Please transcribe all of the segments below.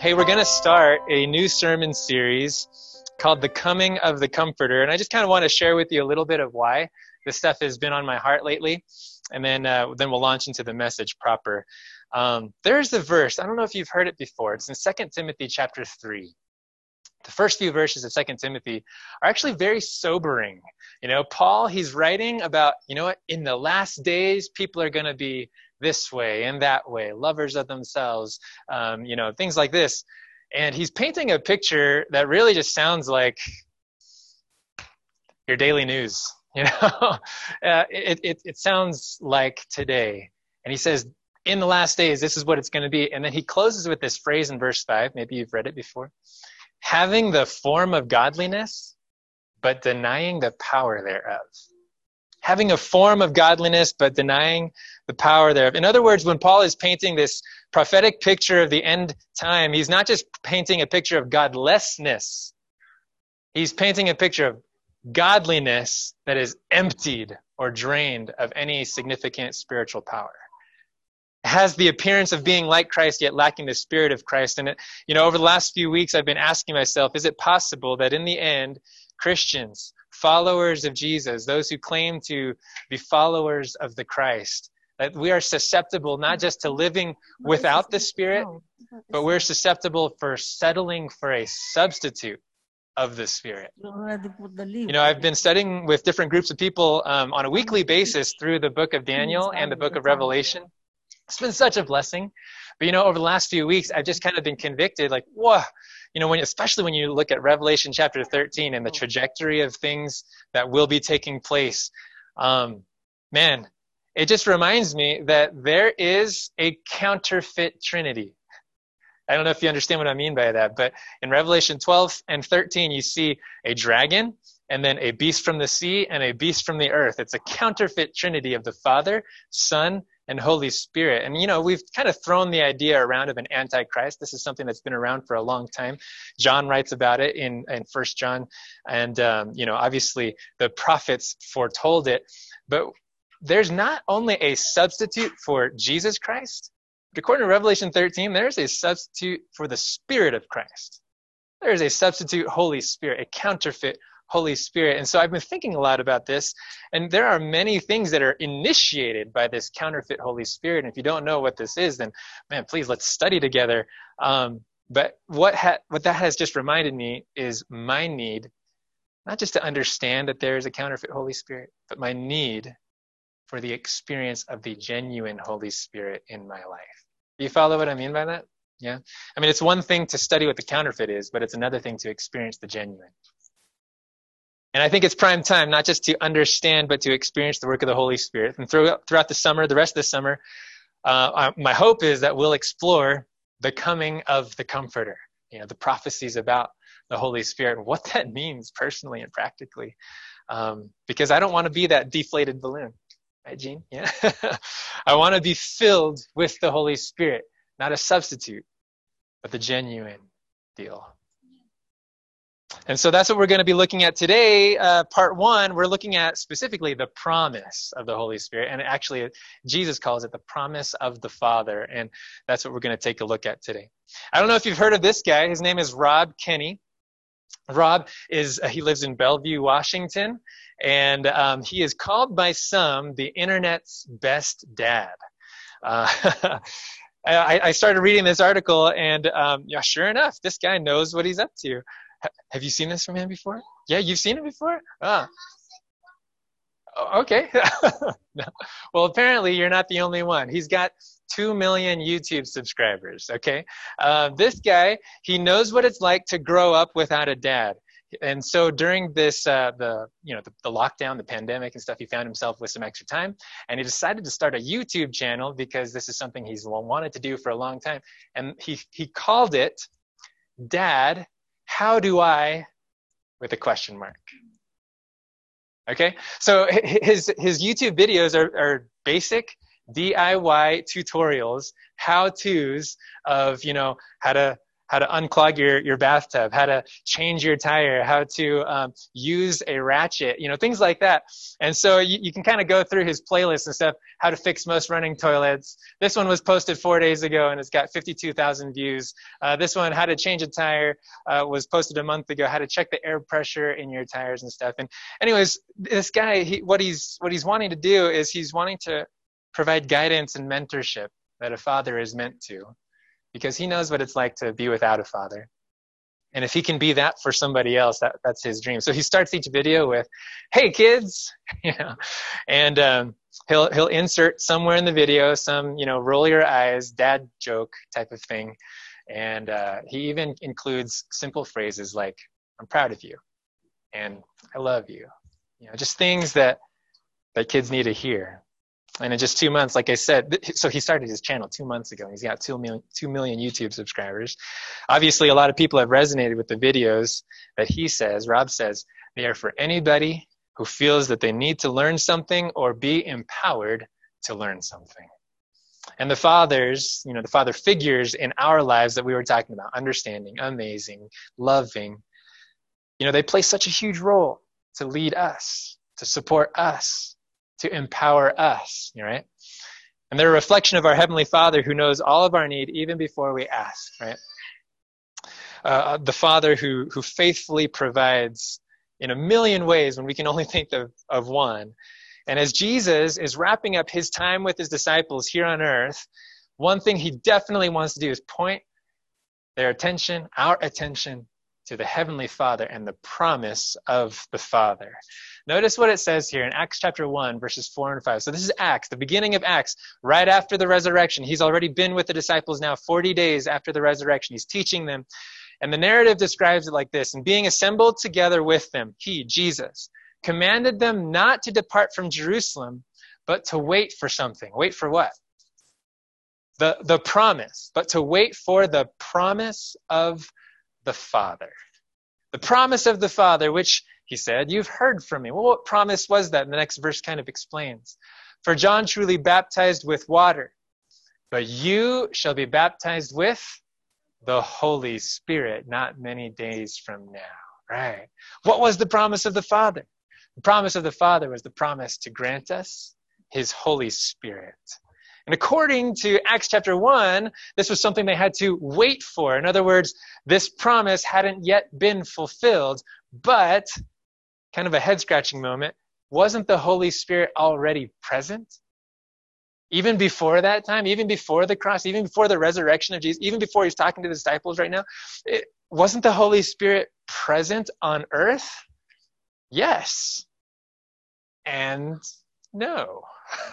Hey, we're going to start a new sermon series called The Coming of the Comforter. And I just kind of want to share with you a little bit of why this stuff has been on my heart lately. And then, uh, then we'll launch into the message proper. Um, there's a verse, I don't know if you've heard it before. It's in 2 Timothy chapter 3 the first few verses of Second Timothy are actually very sobering. You know, Paul, he's writing about, you know what, in the last days, people are going to be this way and that way, lovers of themselves, um, you know, things like this. And he's painting a picture that really just sounds like your daily news. You know, uh, it, it, it sounds like today. And he says, in the last days, this is what it's going to be. And then he closes with this phrase in verse 5. Maybe you've read it before having the form of godliness, but denying the power thereof. Having a form of godliness, but denying the power thereof. In other words, when Paul is painting this prophetic picture of the end time, he's not just painting a picture of godlessness, he's painting a picture of godliness that is emptied or drained of any significant spiritual power has the appearance of being like Christ yet lacking the spirit of Christ. And, it, you know, over the last few weeks, I've been asking myself, is it possible that in the end, Christians, followers of Jesus, those who claim to be followers of the Christ, that we are susceptible not just to living without the Spirit, but we're susceptible for settling for a substitute of the Spirit. You know, I've been studying with different groups of people um, on a weekly basis through the book of Daniel and the book of Revelation. It's been such a blessing. But you know, over the last few weeks, I've just kind of been convicted, like, whoa, you know, when especially when you look at Revelation chapter 13 and the trajectory of things that will be taking place. Um, man, it just reminds me that there is a counterfeit Trinity. I don't know if you understand what I mean by that, but in Revelation 12 and 13, you see a dragon and then a beast from the sea and a beast from the earth. It's a counterfeit Trinity of the Father, Son, and Holy Spirit. And, you know, we've kind of thrown the idea around of an antichrist. This is something that's been around for a long time. John writes about it in, in First John. And, um, you know, obviously the prophets foretold it. But there's not only a substitute for Jesus Christ, but according to Revelation 13, there's a substitute for the Spirit of Christ. There is a substitute Holy Spirit, a counterfeit Holy Spirit. And so I've been thinking a lot about this, and there are many things that are initiated by this counterfeit Holy Spirit. And if you don't know what this is, then man, please let's study together. Um, but what ha- what that has just reminded me is my need, not just to understand that there is a counterfeit Holy Spirit, but my need for the experience of the genuine Holy Spirit in my life. Do you follow what I mean by that? Yeah. I mean, it's one thing to study what the counterfeit is, but it's another thing to experience the genuine. And I think it's prime time, not just to understand, but to experience the work of the Holy Spirit. And throughout, the summer, the rest of the summer, uh, my hope is that we'll explore the coming of the Comforter, you know, the prophecies about the Holy Spirit and what that means personally and practically. Um, because I don't want to be that deflated balloon. Gene? Yeah. I want to be filled with the Holy Spirit, not a substitute, but the genuine deal. And so that's what we're going to be looking at today. Uh, part one, we're looking at specifically the promise of the Holy Spirit. And actually, Jesus calls it the promise of the Father. And that's what we're going to take a look at today. I don't know if you've heard of this guy. His name is Rob Kenney. Rob is, uh, he lives in Bellevue, Washington. And um, he is called by some the internet's best dad. Uh, I, I, started reading this article, and um, yeah, sure enough, this guy knows what he's up to. Have you seen this from him before? Yeah, you've seen it before? Ah. Oh, okay. no. Well, apparently you're not the only one. He's got 2 million YouTube subscribers, okay? Uh, this guy, he knows what it's like to grow up without a dad. And so during this, uh, the, you know, the, the lockdown, the pandemic and stuff, he found himself with some extra time and he decided to start a YouTube channel because this is something he's wanted to do for a long time. And he, he called it Dad how do I, with a question mark. Okay, so his, his YouTube videos are, are basic DIY tutorials, how-tos of, you know, how to, how to unclog your, your bathtub, how to change your tire, how to um, use a ratchet, you know, things like that. And so you, you can kind of go through his playlist and stuff, how to fix most running toilets. This one was posted four days ago and it's got 52,000 views. Uh, this one, how to change a tire, uh, was posted a month ago, how to check the air pressure in your tires and stuff. And anyways, this guy, he, what he's, what he's wanting to do is he's wanting to provide guidance and mentorship that a father is meant to because he knows what it's like to be without a father. And if he can be that for somebody else, that, that's his dream. So he starts each video with, "Hey kids," you know, and um, he'll he'll insert somewhere in the video some you know roll your eyes dad joke type of thing, and uh, he even includes simple phrases like "I'm proud of you," and "I love you," you know, just things that that kids need to hear and in just two months, like I said, so he started his channel two months ago. and He's got two million, two million YouTube subscribers. Obviously, a lot of people have resonated with the videos that he says, Rob says, they are for anybody who feels that they need to learn something or be empowered to learn something. And the fathers, you know, the father figures in our lives that we were talking about, understanding, amazing, loving, you know, they play such a huge role to lead us, to support us, to empower us, right? And they're a reflection of our Heavenly Father who knows all of our need even before we ask, right? Uh, the Father who, who faithfully provides in a million ways when we can only think of, of one. And as Jesus is wrapping up his time with his disciples here on earth, one thing he definitely wants to do is point their attention, our attention, to the Heavenly Father and the promise of the Father. Notice what it says here in Acts chapter 1, verses 4 and 5. So this is Acts, the beginning of Acts, right after the resurrection. He's already been with the disciples now 40 days after the resurrection. He's teaching them. And the narrative describes it like this And being assembled together with them, he, Jesus, commanded them not to depart from Jerusalem, but to wait for something. Wait for what? The, the promise, but to wait for the promise of the Father. The promise of the Father, which he said, You've heard from me. Well, what promise was that? And the next verse kind of explains. For John truly baptized with water, but you shall be baptized with the Holy Spirit not many days from now. Right. What was the promise of the Father? The promise of the Father was the promise to grant us his Holy Spirit. And according to Acts chapter 1, this was something they had to wait for. In other words, this promise hadn't yet been fulfilled, but kind of a head scratching moment. Wasn't the Holy Spirit already present? Even before that time, even before the cross, even before the resurrection of Jesus, even before he's talking to the disciples right now, it, wasn't the Holy Spirit present on earth? Yes. And no.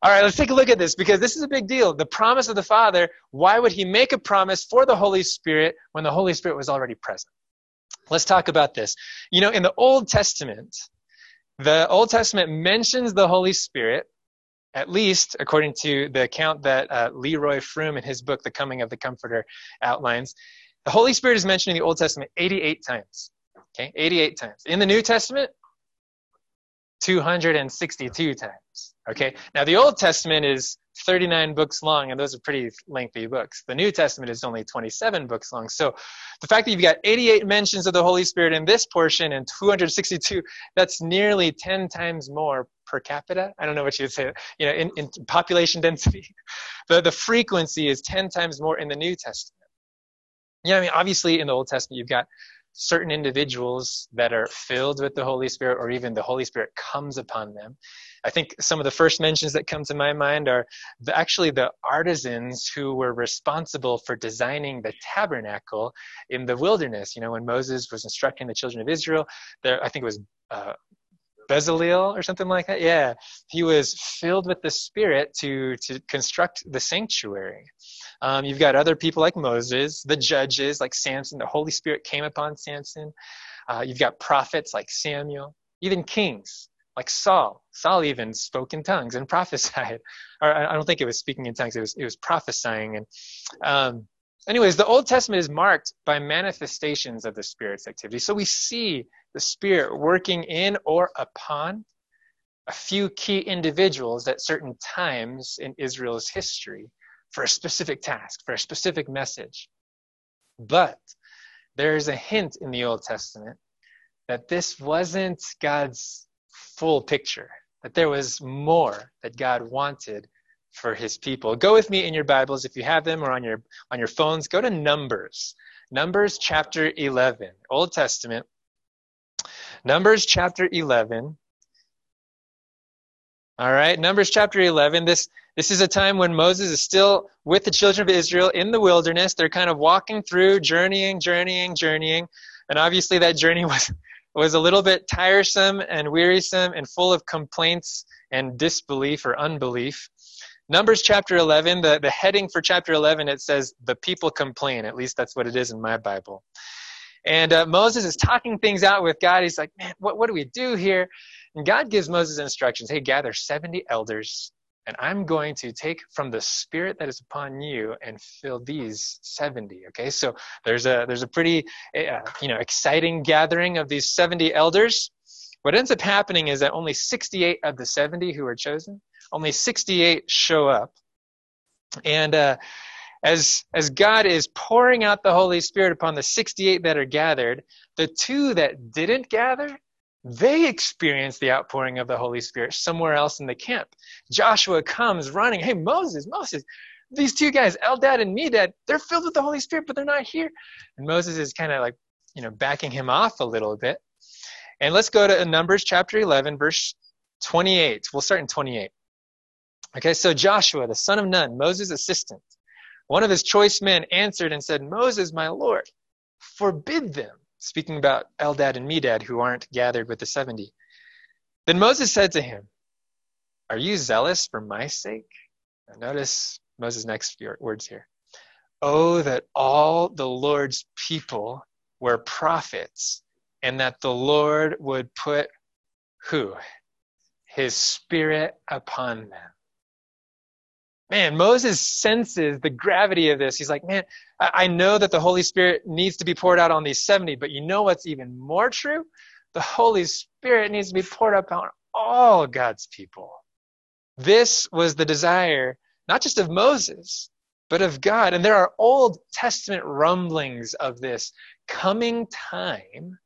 All right, let's take a look at this because this is a big deal. The promise of the Father, why would he make a promise for the Holy Spirit when the Holy Spirit was already present? Let's talk about this. You know, in the Old Testament, the Old Testament mentions the Holy Spirit, at least according to the account that uh, Leroy Froom in his book, The Coming of the Comforter, outlines. The Holy Spirit is mentioned in the Old Testament 88 times. Okay, 88 times. In the New Testament, 262 times. Okay, now the Old Testament is 39 books long, and those are pretty lengthy books. The New Testament is only 27 books long. So the fact that you've got 88 mentions of the Holy Spirit in this portion and 262, that's nearly 10 times more per capita. I don't know what you would say, you know, in, in population density. The, the frequency is 10 times more in the New Testament. Yeah, I mean, obviously in the Old Testament, you've got certain individuals that are filled with the Holy Spirit, or even the Holy Spirit comes upon them. I think some of the first mentions that come to my mind are the, actually the artisans who were responsible for designing the tabernacle in the wilderness. You know, when Moses was instructing the children of Israel, there, I think it was uh, Bezalel or something like that. Yeah, he was filled with the Spirit to to construct the sanctuary. Um, you've got other people like Moses, the judges like Samson. The Holy Spirit came upon Samson. Uh, you've got prophets like Samuel, even kings like Saul. Saul even spoke in tongues and prophesied. Or I don't think it was speaking in tongues. It was it was prophesying. And um, anyways, the Old Testament is marked by manifestations of the Spirit's activity. So we see the Spirit working in or upon a few key individuals at certain times in Israel's history. For a specific task, for a specific message. But there's a hint in the Old Testament that this wasn't God's full picture, that there was more that God wanted for his people. Go with me in your Bibles if you have them or on your on your phones. Go to Numbers. Numbers chapter 11, Old Testament. Numbers chapter 11. All right, Numbers chapter 11. This this is a time when Moses is still with the children of Israel in the wilderness. They're kind of walking through, journeying, journeying, journeying. And obviously that journey was was a little bit tiresome and wearisome and full of complaints and disbelief or unbelief. Numbers chapter 11, the, the heading for chapter 11, it says, The people complain. At least that's what it is in my Bible. And uh, Moses is talking things out with God. He's like, Man, what, what do we do here? And God gives Moses instructions Hey, gather 70 elders, and I'm going to take from the spirit that is upon you and fill these 70. Okay, so there's a, there's a pretty uh, you know, exciting gathering of these 70 elders. What ends up happening is that only 68 of the 70 who are chosen only 68 show up. And uh, as as God is pouring out the Holy Spirit upon the 68 that are gathered, the two that didn't gather, they experience the outpouring of the Holy Spirit somewhere else in the camp. Joshua comes running, "Hey Moses, Moses, these two guys, Eldad and Medad, they're filled with the Holy Spirit, but they're not here." And Moses is kind of like, you know, backing him off a little bit. And let's go to Numbers chapter 11, verse 28. We'll start in 28. Okay, so Joshua, the son of Nun, Moses' assistant, one of his choice men answered and said, Moses, my Lord, forbid them. Speaking about Eldad and Medad, who aren't gathered with the 70. Then Moses said to him, Are you zealous for my sake? Now notice Moses' next words here. Oh, that all the Lord's people were prophets, and that the Lord would put who? His spirit upon them man, Moses senses the gravity of this. He's like, man, I know that the Holy Spirit needs to be poured out on these 70, but you know what's even more true? The Holy Spirit needs to be poured out on all God's people. This was the desire, not just of Moses, but of God. And there are Old Testament rumblings of this coming time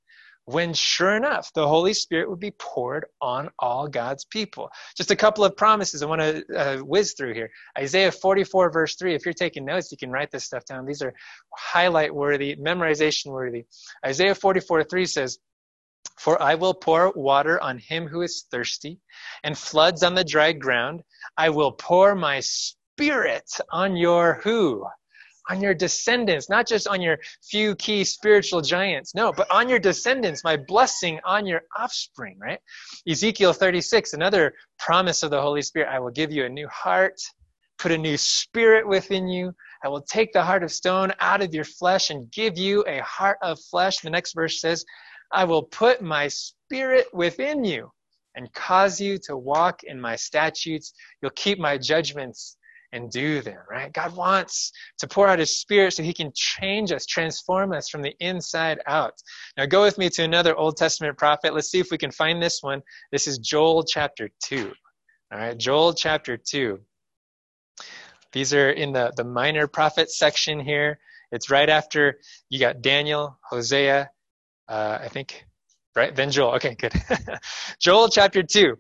when sure enough the holy spirit would be poured on all god's people just a couple of promises i want to uh, whiz through here isaiah 44 verse 3 if you're taking notes you can write this stuff down these are highlight worthy memorization worthy isaiah 44 3 says for I will pour water on him who is thirsty, and floods on the dry ground. I will pour my spirit on your who? On your descendants, not just on your few key spiritual giants. No, but on your descendants, my blessing on your offspring, right? Ezekiel 36, another promise of the Holy Spirit. I will give you a new heart, put a new spirit within you. I will take the heart of stone out of your flesh and give you a heart of flesh. The next verse says, I will put my spirit within you and cause you to walk in my statutes. You'll keep my judgments and do them, right? God wants to pour out his spirit so he can change us, transform us from the inside out. Now go with me to another Old Testament prophet. Let's see if we can find this one. This is Joel chapter 2. All right, Joel chapter 2. These are in the, the minor prophet section here. It's right after you got Daniel, Hosea, uh, I think, right? Then Joel. Okay, good. Joel chapter 2.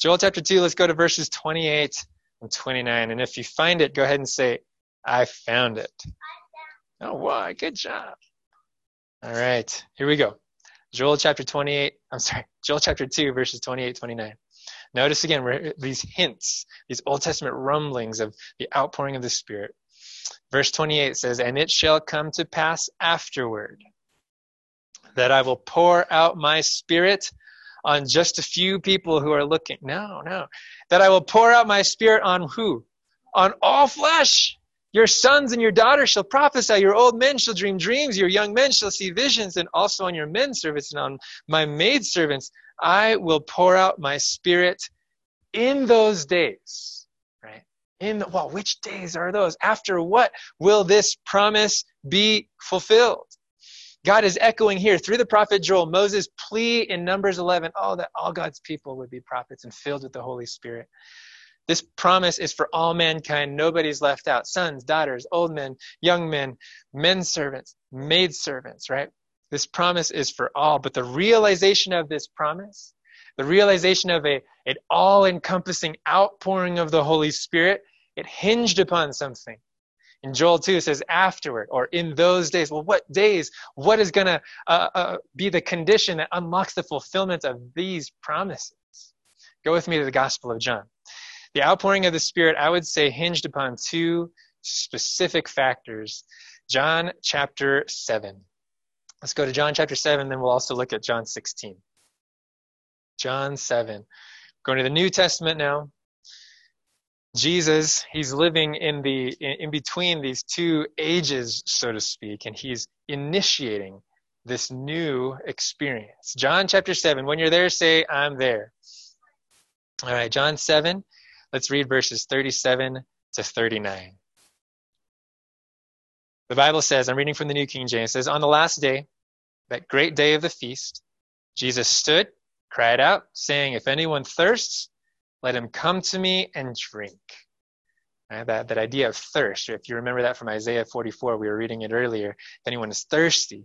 Joel chapter 2, let's go to verses 28 and 29. And if you find it, go ahead and say, I found it. Oh, wow, good job. All right, here we go. Joel chapter 28, I'm sorry, Joel chapter 2, verses 28, 29. Notice again these hints, these Old Testament rumblings of the outpouring of the Spirit. Verse 28 says, And it shall come to pass afterward that I will pour out my Spirit on just a few people who are looking. No, no. That I will pour out my spirit on who? On all flesh. Your sons and your daughters shall prophesy. Your old men shall dream dreams. Your young men shall see visions. And also on your men servants and on my maid servants, I will pour out my spirit in those days. Right? In the, well, which days are those? After what will this promise be fulfilled? God is echoing here through the prophet Joel, Moses' plea in Numbers 11, oh, that all God's people would be prophets and filled with the Holy Spirit. This promise is for all mankind. Nobody's left out. Sons, daughters, old men, young men, men servants, maid servants, right? This promise is for all. But the realization of this promise, the realization of a, an all encompassing outpouring of the Holy Spirit, it hinged upon something. In Joel 2, says afterward or in those days. Well, what days? What is going to uh, uh, be the condition that unlocks the fulfillment of these promises? Go with me to the Gospel of John. The outpouring of the Spirit, I would say, hinged upon two specific factors. John chapter 7. Let's go to John chapter 7, then we'll also look at John 16. John 7. Going to the New Testament now. Jesus, he's living in the in between these two ages, so to speak, and he's initiating this new experience. John chapter 7. When you're there, say, I'm there. All right, John 7. Let's read verses 37 to 39. The Bible says, I'm reading from the New King James, says, On the last day, that great day of the feast, Jesus stood, cried out, saying, If anyone thirsts, let him come to me and drink. Right? That, that idea of thirst, if you remember that from Isaiah 44, we were reading it earlier. If anyone is thirsty,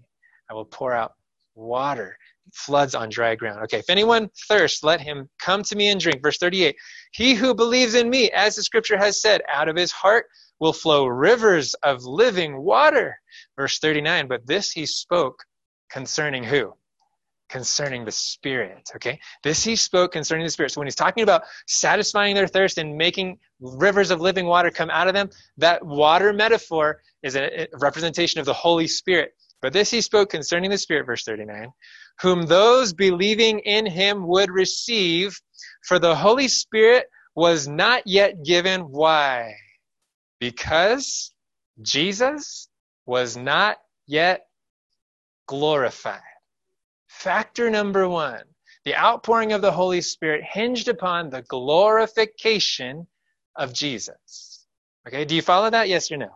I will pour out water, floods on dry ground. Okay, if anyone thirsts, let him come to me and drink. Verse 38 He who believes in me, as the scripture has said, out of his heart will flow rivers of living water. Verse 39 But this he spoke concerning who? Concerning the Spirit. Okay? This he spoke concerning the Spirit. So when he's talking about satisfying their thirst and making rivers of living water come out of them, that water metaphor is a representation of the Holy Spirit. But this he spoke concerning the Spirit, verse 39, whom those believing in him would receive, for the Holy Spirit was not yet given. Why? Because Jesus was not yet glorified. Factor number one the outpouring of the Holy Spirit hinged upon the glorification of Jesus. Okay, do you follow that? Yes or no?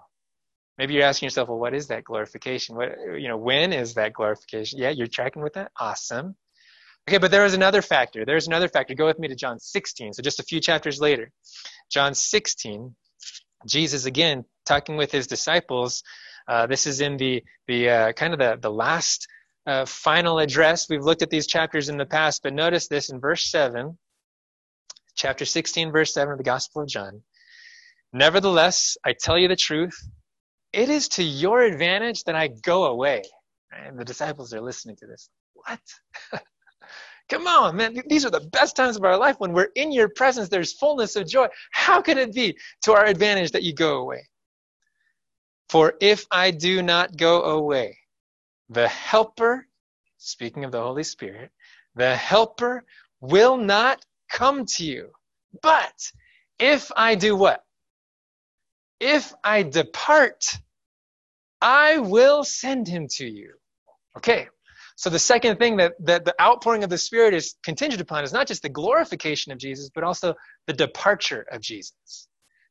Maybe you're asking yourself, well, what is that glorification? What, you know, when is that glorification? Yeah, you're tracking with that? Awesome. Okay, but there is another factor. There's another factor. Go with me to John 16. So just a few chapters later. John 16, Jesus again talking with his disciples. Uh, this is in the the uh, kind of the the last uh, final address. We've looked at these chapters in the past, but notice this in verse 7, chapter 16, verse 7 of the Gospel of John. Nevertheless, I tell you the truth, it is to your advantage that I go away. And the disciples are listening to this. What? Come on, man. These are the best times of our life. When we're in your presence, there's fullness of joy. How can it be to our advantage that you go away? For if I do not go away, the helper, speaking of the Holy Spirit, the helper will not come to you. But if I do what? If I depart, I will send him to you. Okay. So the second thing that, that the outpouring of the Spirit is contingent upon is not just the glorification of Jesus, but also the departure of Jesus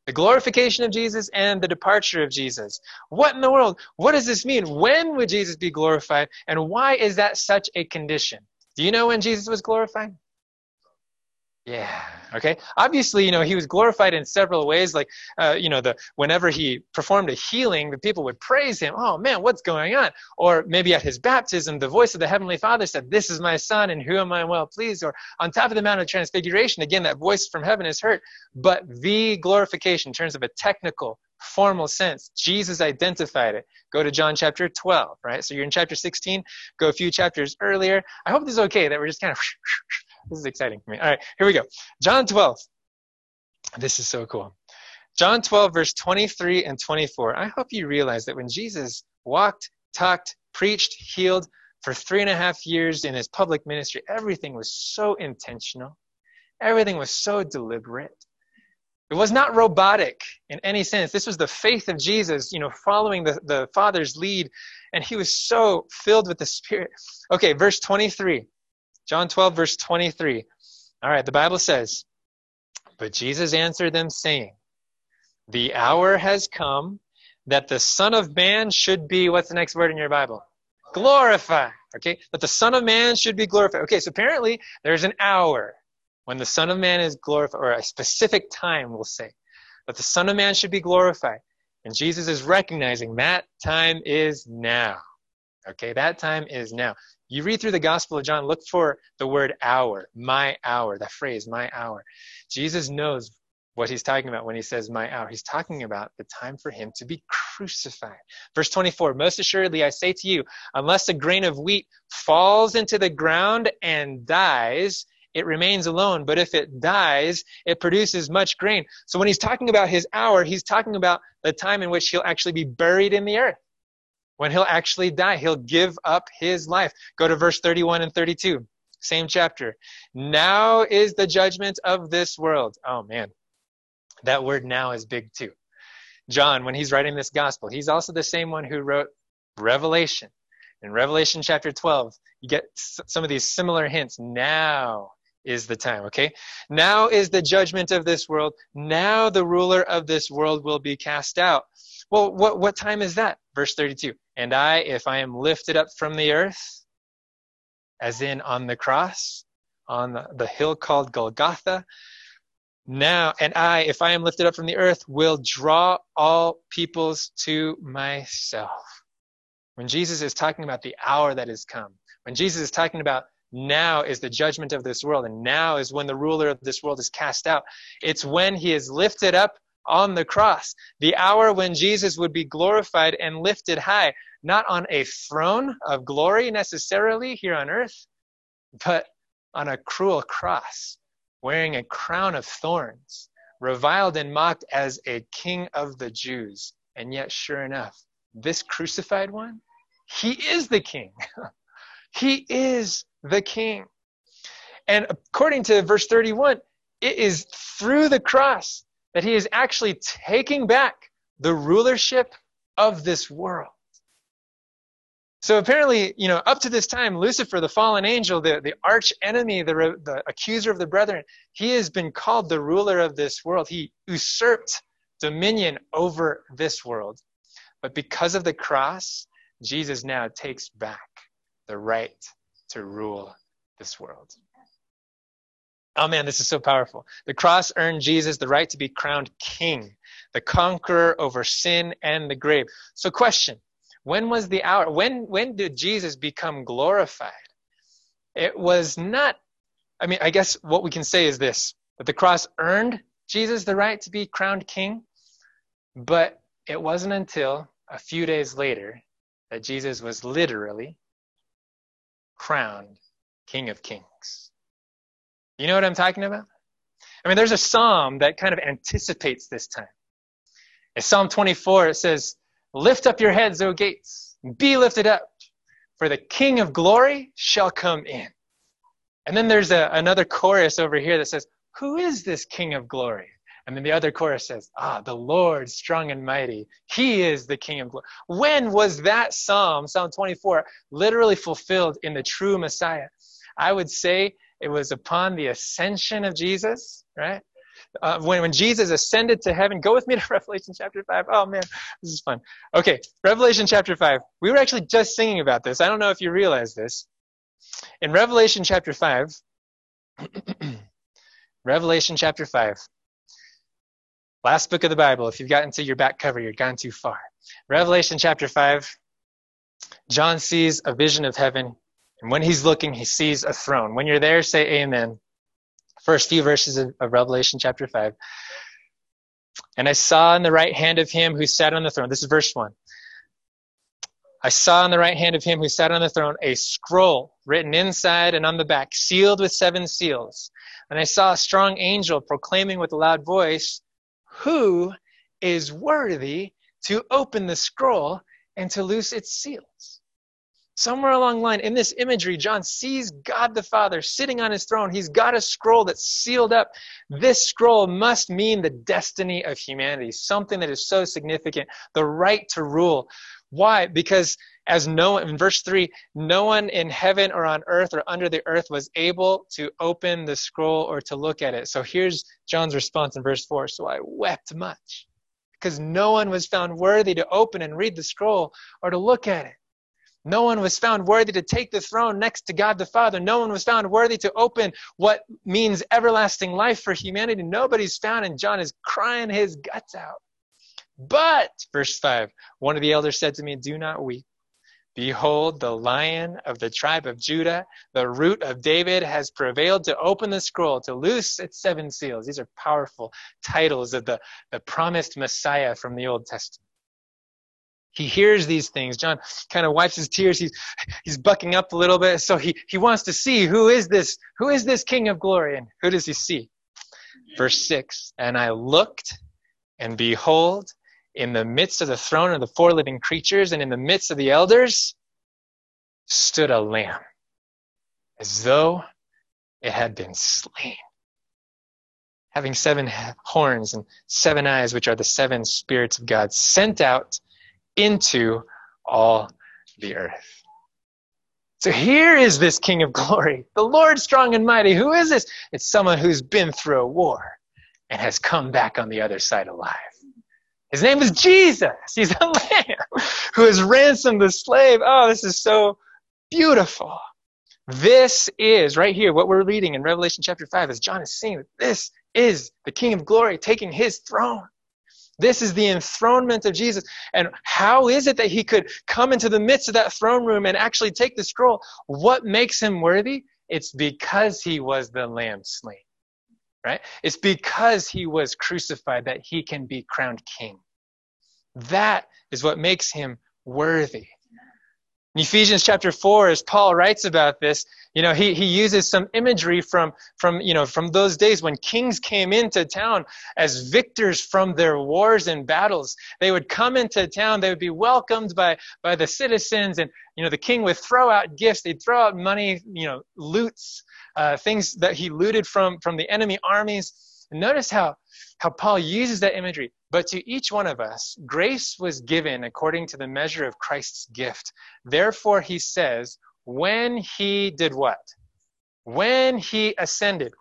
the glorification of Jesus and the departure of Jesus. What in the world? What does this mean? When would Jesus be glorified? And why is that such a condition? Do you know when Jesus was glorified? Yeah. Okay. Obviously, you know, he was glorified in several ways. Like, uh, you know, the whenever he performed a healing, the people would praise him. Oh man, what's going on? Or maybe at his baptism, the voice of the heavenly Father said, "This is my son, whom I am well pleased." Or on top of the Mount of Transfiguration, again, that voice from heaven is heard. But the glorification, in terms of a technical, formal sense, Jesus identified it. Go to John chapter 12, right? So you're in chapter 16. Go a few chapters earlier. I hope this is okay that we're just kind of This is exciting for me. All right, here we go. John 12. This is so cool. John 12, verse 23 and 24. I hope you realize that when Jesus walked, talked, preached, healed for three and a half years in his public ministry, everything was so intentional. Everything was so deliberate. It was not robotic in any sense. This was the faith of Jesus, you know, following the, the Father's lead. And he was so filled with the Spirit. Okay, verse 23. John 12, verse 23. All right, the Bible says, But Jesus answered them, saying, The hour has come that the Son of Man should be, what's the next word in your Bible? Glorified. Okay, that the Son of Man should be glorified. Okay, so apparently there's an hour when the Son of Man is glorified, or a specific time, we'll say, that the Son of Man should be glorified. And Jesus is recognizing that time is now. Okay, that time is now. You read through the Gospel of John, look for the word hour, my hour, that phrase, my hour. Jesus knows what he's talking about when he says my hour. He's talking about the time for him to be crucified. Verse 24, most assuredly I say to you, unless a grain of wheat falls into the ground and dies, it remains alone. But if it dies, it produces much grain. So when he's talking about his hour, he's talking about the time in which he'll actually be buried in the earth. When he'll actually die, he'll give up his life. Go to verse 31 and 32. Same chapter. Now is the judgment of this world. Oh man, that word now is big too. John, when he's writing this gospel, he's also the same one who wrote Revelation. In Revelation chapter 12, you get some of these similar hints. Now is the time, okay? Now is the judgment of this world. Now the ruler of this world will be cast out. Well, what, what time is that? Verse 32. And I, if I am lifted up from the earth, as in on the cross, on the, the hill called Golgotha, now, and I, if I am lifted up from the earth, will draw all peoples to myself. When Jesus is talking about the hour that has come, when Jesus is talking about now is the judgment of this world, and now is when the ruler of this world is cast out, it's when he is lifted up on the cross, the hour when Jesus would be glorified and lifted high, not on a throne of glory necessarily here on earth, but on a cruel cross wearing a crown of thorns, reviled and mocked as a king of the Jews. And yet, sure enough, this crucified one, he is the king. he is the king. And according to verse 31, it is through the cross that he is actually taking back the rulership of this world. So apparently, you know, up to this time, Lucifer, the fallen angel, the, the arch enemy, the, the accuser of the brethren, he has been called the ruler of this world. He usurped dominion over this world. But because of the cross, Jesus now takes back the right to rule this world. Oh man, this is so powerful. The cross earned Jesus the right to be crowned king, the conqueror over sin and the grave. So, question when was the hour? When, when did Jesus become glorified? It was not, I mean, I guess what we can say is this that the cross earned Jesus the right to be crowned king, but it wasn't until a few days later that Jesus was literally crowned King of Kings. You know what I'm talking about? I mean, there's a psalm that kind of anticipates this time. In Psalm 24, it says, Lift up your heads, O gates, be lifted up, for the King of glory shall come in. And then there's a, another chorus over here that says, Who is this King of glory? And then the other chorus says, Ah, the Lord strong and mighty. He is the King of glory. When was that psalm, Psalm 24, literally fulfilled in the true Messiah? I would say it was upon the ascension of Jesus, right? uh, when, when Jesus ascended to heaven. Go with me to Revelation chapter 5. Oh man, this is fun. Okay, Revelation chapter 5. We were actually just singing about this. I don't know if you realize this. In Revelation chapter 5, Revelation chapter 5, last book of the Bible. If you've gotten to your back cover, you've gone too far. Revelation chapter 5, John sees a vision of heaven, and when he's looking, he sees a throne. When you're there, say amen first few verses of, of Revelation chapter 5. And I saw in the right hand of him who sat on the throne, this is verse 1. I saw in the right hand of him who sat on the throne a scroll written inside and on the back, sealed with seven seals. And I saw a strong angel proclaiming with a loud voice, Who is worthy to open the scroll and to loose its seals? Somewhere along the line, in this imagery, John sees God the Father sitting on his throne. He's got a scroll that's sealed up. This scroll must mean the destiny of humanity, something that is so significant, the right to rule. Why? Because as no in verse 3, no one in heaven or on earth or under the earth was able to open the scroll or to look at it. So here's John's response in verse 4. So I wept much because no one was found worthy to open and read the scroll or to look at it. No one was found worthy to take the throne next to God the Father. No one was found worthy to open what means everlasting life for humanity. Nobody's found, and John is crying his guts out. But, verse 5, one of the elders said to me, Do not weep. Behold, the lion of the tribe of Judah, the root of David, has prevailed to open the scroll, to loose its seven seals. These are powerful titles of the, the promised Messiah from the Old Testament. He hears these things. John kind of wipes his tears. He's, he's bucking up a little bit. So he, he wants to see who is this, who is this King of glory? And who does he see? Verse 6 And I looked, and behold, in the midst of the throne of the four living creatures and in the midst of the elders stood a lamb as though it had been slain having seven horns and seven eyes which are the seven spirits of god sent out into all the earth so here is this king of glory the lord strong and mighty who is this it's someone who's been through a war and has come back on the other side alive his name is Jesus. He's a lamb who has ransomed the slave. Oh, this is so beautiful. This is right here what we're reading in Revelation chapter 5 as John is seeing that this is the King of glory taking his throne. This is the enthronement of Jesus. And how is it that he could come into the midst of that throne room and actually take the scroll? What makes him worthy? It's because he was the lamb slain right? It's because he was crucified that he can be crowned king. That is what makes him worthy. In Ephesians chapter 4, as Paul writes about this, you know, he, he uses some imagery from, from, you know, from those days when kings came into town as victors from their wars and battles. They would come into town, they would be welcomed by, by the citizens, and, you know, the king would throw out gifts, they'd throw out money, you know, loots, uh, things that he looted from, from the enemy armies. And notice how, how Paul uses that imagery. But to each one of us, grace was given according to the measure of Christ's gift. Therefore, he says, when he did what? When he ascended,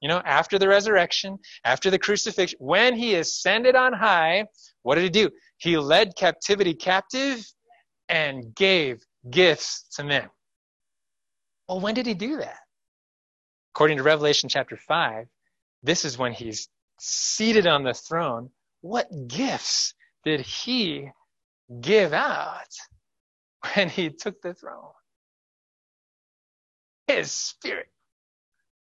you know, after the resurrection, after the crucifixion, when he ascended on high, what did he do? He led captivity captive and gave gifts to men. Well, when did he do that? According to Revelation chapter 5, this is when he's seated on the throne. What gifts did he give out when he took the throne? His spirit.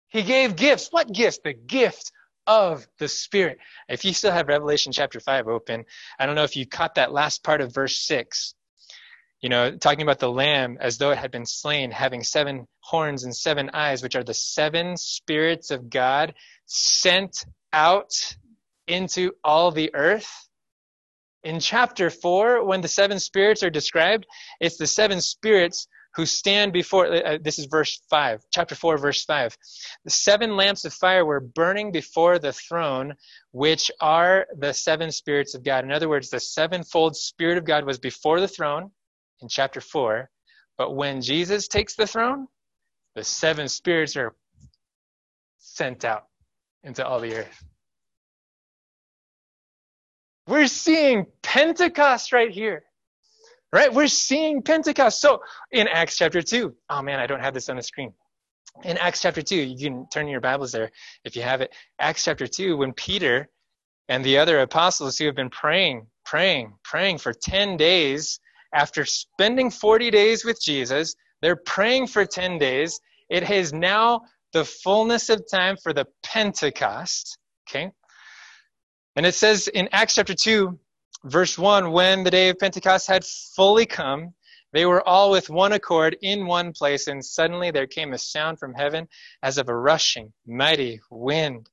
He gave gifts. What gifts? The gift of the Spirit. If you still have Revelation chapter 5 open, I don't know if you caught that last part of verse 6 you know, talking about the lamb as though it had been slain, having seven horns and seven eyes, which are the seven spirits of God sent out into all the earth. In chapter 4, when the seven spirits are described, it's the seven spirits who stand before, uh, this is verse 5, chapter 4, verse 5. The seven lamps of fire were burning before the throne, which are the seven spirits of God. In other words, the sevenfold Spirit of God was before the throne in chapter 4. But when Jesus takes the throne, the seven spirits are sent out into all the earth. We're seeing Pentecost right here. Right? We're seeing Pentecost. So in Acts chapter 2, oh man, I don't have this on the screen. In Acts chapter 2, you can turn your Bibles there if you have it. Acts chapter 2, when Peter and the other apostles who have been praying, praying, praying for 10 days after spending 40 days with Jesus, they're praying for 10 days. It is now the fullness of time for the Pentecost. Okay? And it says in Acts chapter 2, verse 1 when the day of Pentecost had fully come, they were all with one accord in one place, and suddenly there came a sound from heaven as of a rushing, mighty wind,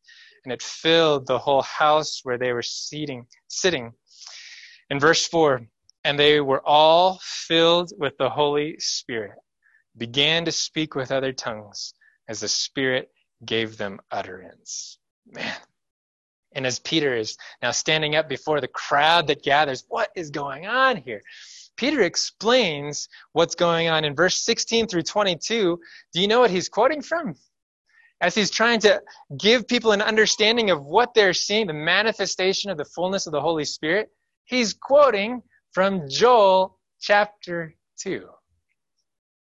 and it filled the whole house where they were seating, sitting. In verse 4, and they were all filled with the Holy Spirit, began to speak with other tongues as the Spirit gave them utterance. Man. And as Peter is now standing up before the crowd that gathers, what is going on here? Peter explains what's going on in verse 16 through 22. Do you know what he's quoting from? As he's trying to give people an understanding of what they're seeing, the manifestation of the fullness of the Holy Spirit, he's quoting from Joel chapter 2.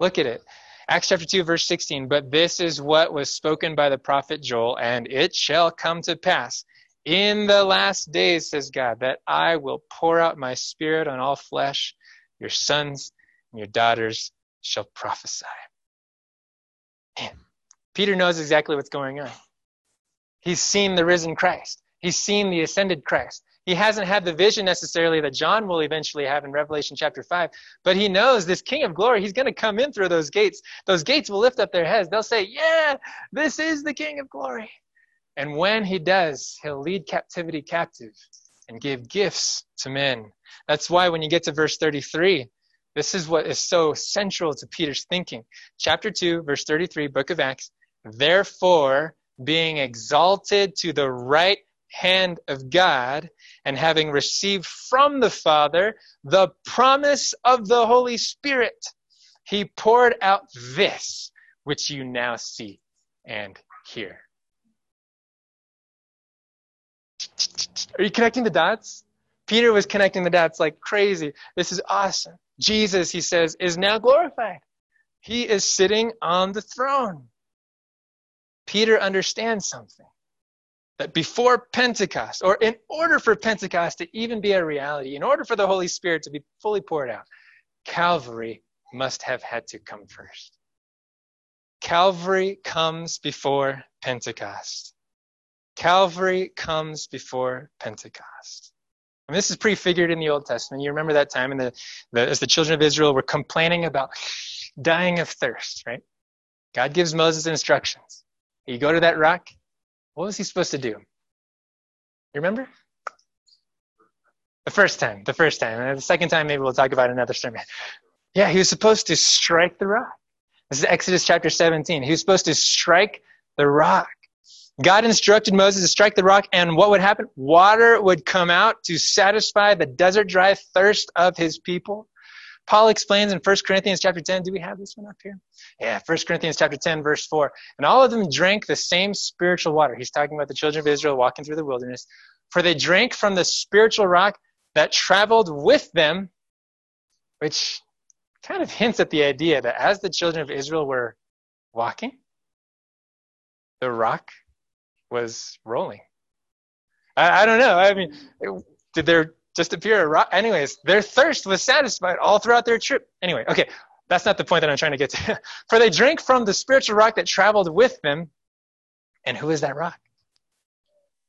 Look at it. Acts chapter 2, verse 16. But this is what was spoken by the prophet Joel, and it shall come to pass in the last days, says God, that I will pour out my spirit on all flesh. Your sons and your daughters shall prophesy. Man, Peter knows exactly what's going on. He's seen the risen Christ. He's seen the ascended Christ. He hasn't had the vision necessarily that John will eventually have in Revelation chapter 5, but he knows this King of glory, he's going to come in through those gates. Those gates will lift up their heads. They'll say, Yeah, this is the King of glory. And when he does, he'll lead captivity captive and give gifts to men. That's why when you get to verse 33, this is what is so central to Peter's thinking. Chapter 2, verse 33, book of Acts. Therefore, being exalted to the right hand of God and having received from the Father the promise of the Holy Spirit, he poured out this which you now see and hear. Are you connecting the dots? Peter was connecting the dots like crazy. This is awesome. Jesus, he says, is now glorified. He is sitting on the throne. Peter understands something that before Pentecost, or in order for Pentecost to even be a reality, in order for the Holy Spirit to be fully poured out, Calvary must have had to come first. Calvary comes before Pentecost. Calvary comes before Pentecost. Mean, this is prefigured in the Old Testament. You remember that time in the, the, as the children of Israel were complaining about dying of thirst, right? God gives Moses instructions. You go to that rock, what was he supposed to do? You remember? The first time, the first time. And the second time, maybe we'll talk about another sermon. Yeah, he was supposed to strike the rock. This is Exodus chapter 17. He was supposed to strike the rock. God instructed Moses to strike the rock, and what would happen? Water would come out to satisfy the desert dry thirst of his people. Paul explains in 1 Corinthians chapter 10. Do we have this one up here? Yeah, 1 Corinthians chapter 10, verse 4. And all of them drank the same spiritual water. He's talking about the children of Israel walking through the wilderness. For they drank from the spiritual rock that traveled with them, which kind of hints at the idea that as the children of Israel were walking, the rock was rolling. I, I don't know. I mean, did there just appear a rock. Anyways, their thirst was satisfied all throughout their trip. Anyway, okay, that's not the point that I'm trying to get to. For they drank from the spiritual rock that traveled with them. And who is that rock?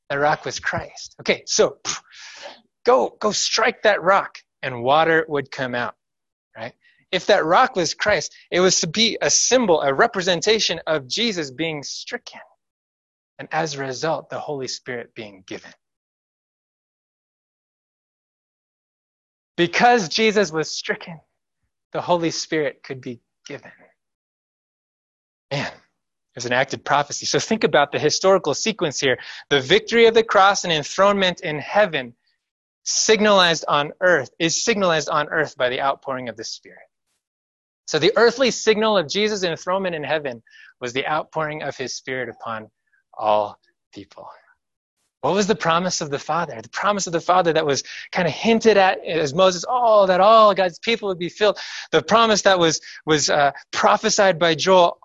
That rock was Christ. Okay, so go go strike that rock and water would come out. Right? If that rock was Christ, it was to be a symbol, a representation of Jesus being stricken. And as a result, the Holy Spirit being given. Because Jesus was stricken, the Holy Spirit could be given. Man, there's an acted prophecy. So think about the historical sequence here. The victory of the cross and enthronement in heaven signalized on earth is signalized on earth by the outpouring of the Spirit. So the earthly signal of Jesus' enthronement in heaven was the outpouring of his Spirit upon all people. What was the promise of the Father? The promise of the Father that was kind of hinted at as Moses, oh, that all God's people would be filled. The promise that was, was uh, prophesied by Joel,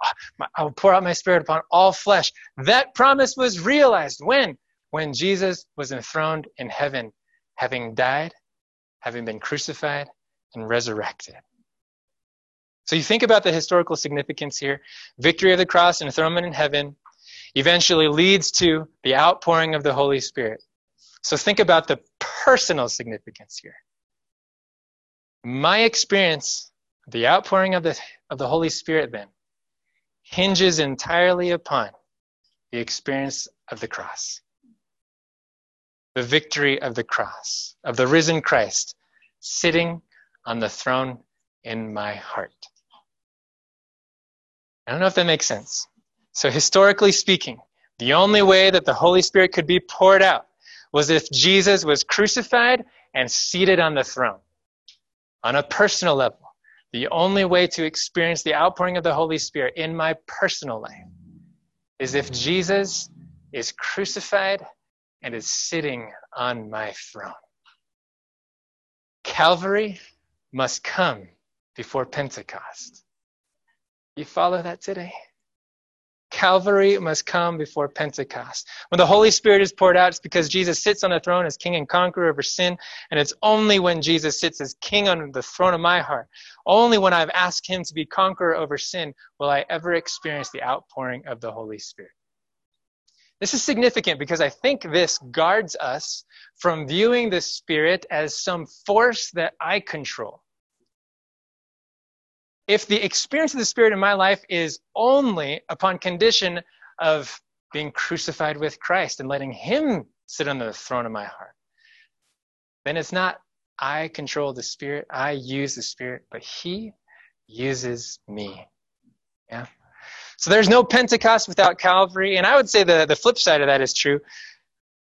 I will pour out my spirit upon all flesh. That promise was realized when? When Jesus was enthroned in heaven, having died, having been crucified, and resurrected. So you think about the historical significance here. Victory of the cross and enthronement in heaven, eventually leads to the outpouring of the Holy Spirit. So think about the personal significance here. My experience, the outpouring of the, of the Holy Spirit then, hinges entirely upon the experience of the cross. The victory of the cross, of the risen Christ sitting on the throne in my heart. I don't know if that makes sense. So, historically speaking, the only way that the Holy Spirit could be poured out was if Jesus was crucified and seated on the throne. On a personal level, the only way to experience the outpouring of the Holy Spirit in my personal life is if Jesus is crucified and is sitting on my throne. Calvary must come before Pentecost. You follow that today? Calvary must come before Pentecost. When the Holy Spirit is poured out, it's because Jesus sits on the throne as king and conqueror over sin. And it's only when Jesus sits as king on the throne of my heart, only when I've asked him to be conqueror over sin, will I ever experience the outpouring of the Holy Spirit. This is significant because I think this guards us from viewing the Spirit as some force that I control if the experience of the Spirit in my life is only upon condition of being crucified with Christ and letting Him sit on the throne of my heart, then it's not I control the Spirit, I use the Spirit, but He uses me. Yeah? So there's no Pentecost without Calvary, and I would say the, the flip side of that is true.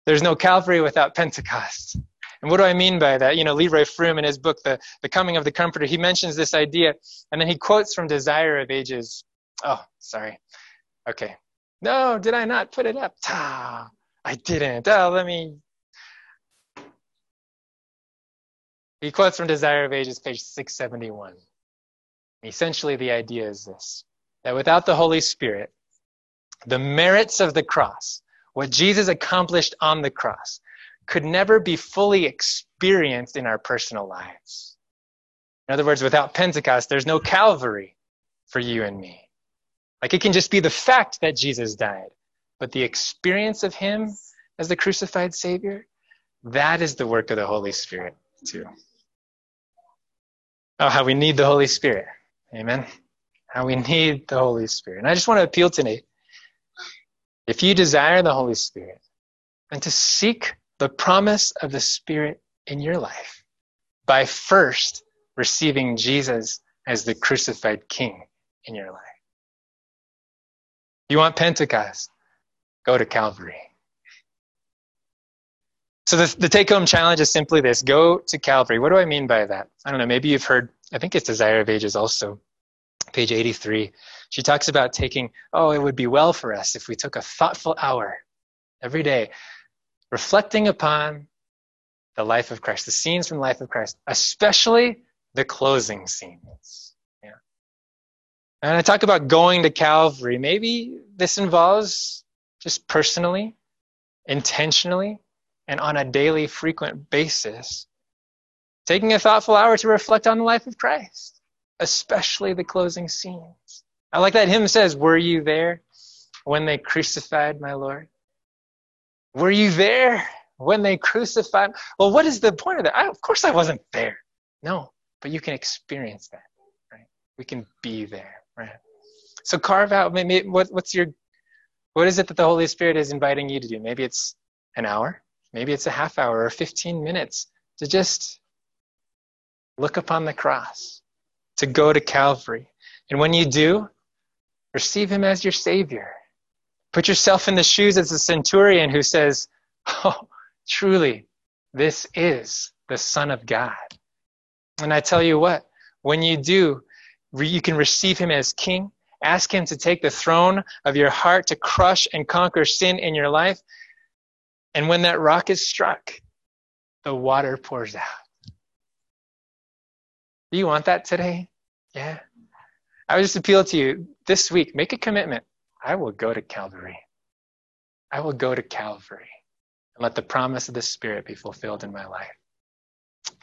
There's no Calvary without Pentecost. And what do I mean by that? You know, Leroy Froom in his book, The, the Coming of the Comforter, he mentions this idea, and then he quotes from Desire of Ages. Oh, sorry. Okay. No, did I not put it up? Ah, I didn't. Oh, let me. He quotes from Desire of Ages, page 671. Essentially, the idea is this that without the Holy Spirit, the merits of the cross, what Jesus accomplished on the cross, could never be fully experienced in our personal lives. In other words, without Pentecost, there's no Calvary for you and me. Like it can just be the fact that Jesus died, but the experience of Him as the crucified Savior, that is the work of the Holy Spirit, too. Oh, how we need the Holy Spirit. Amen. How we need the Holy Spirit. And I just want to appeal today. If you desire the Holy Spirit, and to seek the promise of the Spirit in your life by first receiving Jesus as the crucified King in your life. You want Pentecost? Go to Calvary. So the, the take home challenge is simply this go to Calvary. What do I mean by that? I don't know. Maybe you've heard, I think it's Desire of Ages also, page 83. She talks about taking, oh, it would be well for us if we took a thoughtful hour every day reflecting upon the life of Christ, the scenes from the life of Christ, especially the closing scenes. Yeah. And I talk about going to Calvary. Maybe this involves just personally, intentionally, and on a daily, frequent basis, taking a thoughtful hour to reflect on the life of Christ, especially the closing scenes. I like that hymn says, Were you there when they crucified my Lord? Were you there when they crucified? Well, what is the point of that? I, of course, I wasn't there. No, but you can experience that, right? We can be there, right? So carve out. Maybe what, what's your what is it that the Holy Spirit is inviting you to do? Maybe it's an hour, maybe it's a half hour or 15 minutes to just look upon the cross, to go to Calvary. And when you do, receive Him as your Savior. Put yourself in the shoes of the centurion who says, Oh, truly, this is the Son of God. And I tell you what, when you do, you can receive him as king. Ask him to take the throne of your heart to crush and conquer sin in your life. And when that rock is struck, the water pours out. Do you want that today? Yeah. I would just appeal to you this week, make a commitment. I will go to Calvary. I will go to Calvary and let the promise of the Spirit be fulfilled in my life.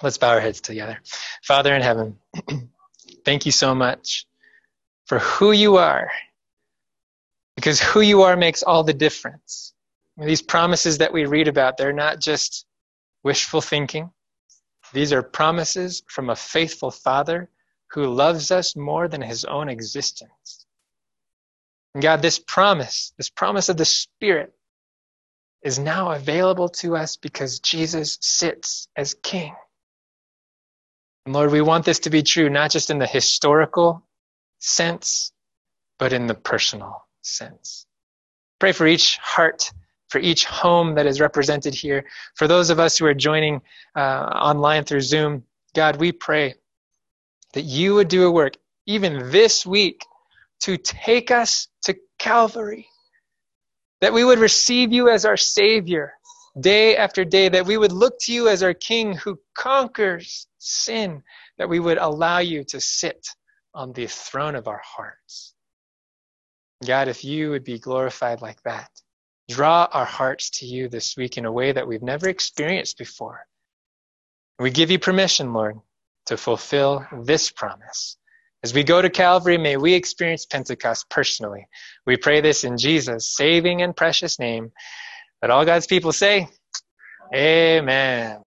Let's bow our heads together. Father in heaven, thank you so much for who you are, because who you are makes all the difference. These promises that we read about, they're not just wishful thinking. These are promises from a faithful Father who loves us more than his own existence. And God, this promise, this promise of the Spirit, is now available to us because Jesus sits as King. And Lord, we want this to be true, not just in the historical sense, but in the personal sense. Pray for each heart, for each home that is represented here, for those of us who are joining uh, online through Zoom. God, we pray that you would do a work even this week to take us to Calvary. That we would receive you as our Savior day after day, that we would look to you as our King who conquers sin, that we would allow you to sit on the throne of our hearts. God, if you would be glorified like that, draw our hearts to you this week in a way that we've never experienced before. We give you permission, Lord, to fulfill this promise. As we go to Calvary, may we experience Pentecost personally. We pray this in Jesus' saving and precious name. But all God's people say, Amen.